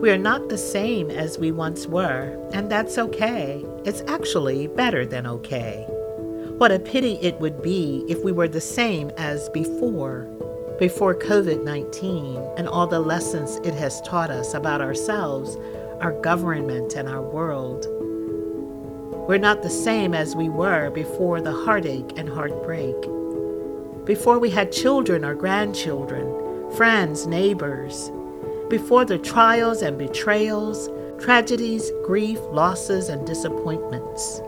We are not the same as we once were, and that's okay. It's actually better than okay. What a pity it would be if we were the same as before, before COVID 19 and all the lessons it has taught us about ourselves, our government, and our world. We're not the same as we were before the heartache and heartbreak. Before we had children or grandchildren, friends, neighbors. Before the trials and betrayals, tragedies, grief, losses, and disappointments.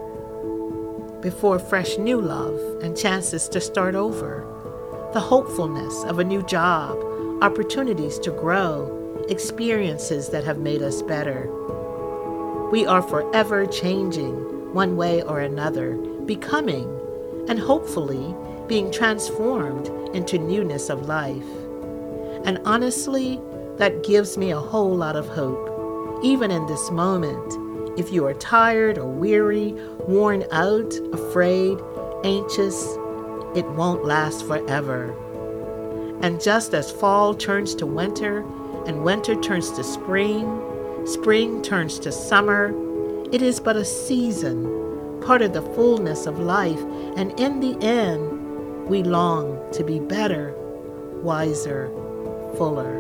Before fresh new love and chances to start over. The hopefulness of a new job, opportunities to grow, experiences that have made us better. We are forever changing one way or another, becoming, and hopefully being transformed into newness of life. And honestly, that gives me a whole lot of hope, even in this moment. If you are tired or weary, worn out, afraid, anxious, it won't last forever. And just as fall turns to winter and winter turns to spring, spring turns to summer. It is but a season, part of the fullness of life, and in the end, we long to be better, wiser, fuller.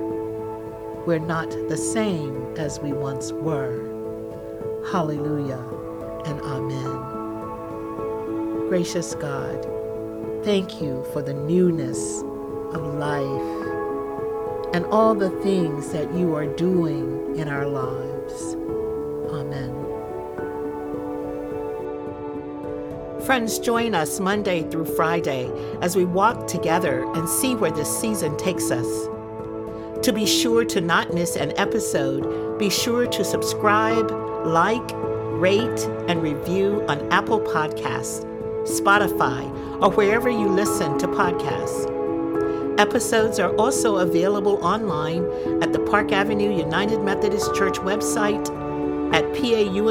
We're not the same as we once were. Hallelujah and Amen. Gracious God, thank you for the newness of life and all the things that you are doing in our lives. Amen. Friends, join us Monday through Friday as we walk together and see where this season takes us. To be sure to not miss an episode, be sure to subscribe, like, rate, and review on Apple Podcasts, Spotify, or wherever you listen to podcasts. Episodes are also available online at the Park Avenue United Methodist Church website at paumcnyc.org.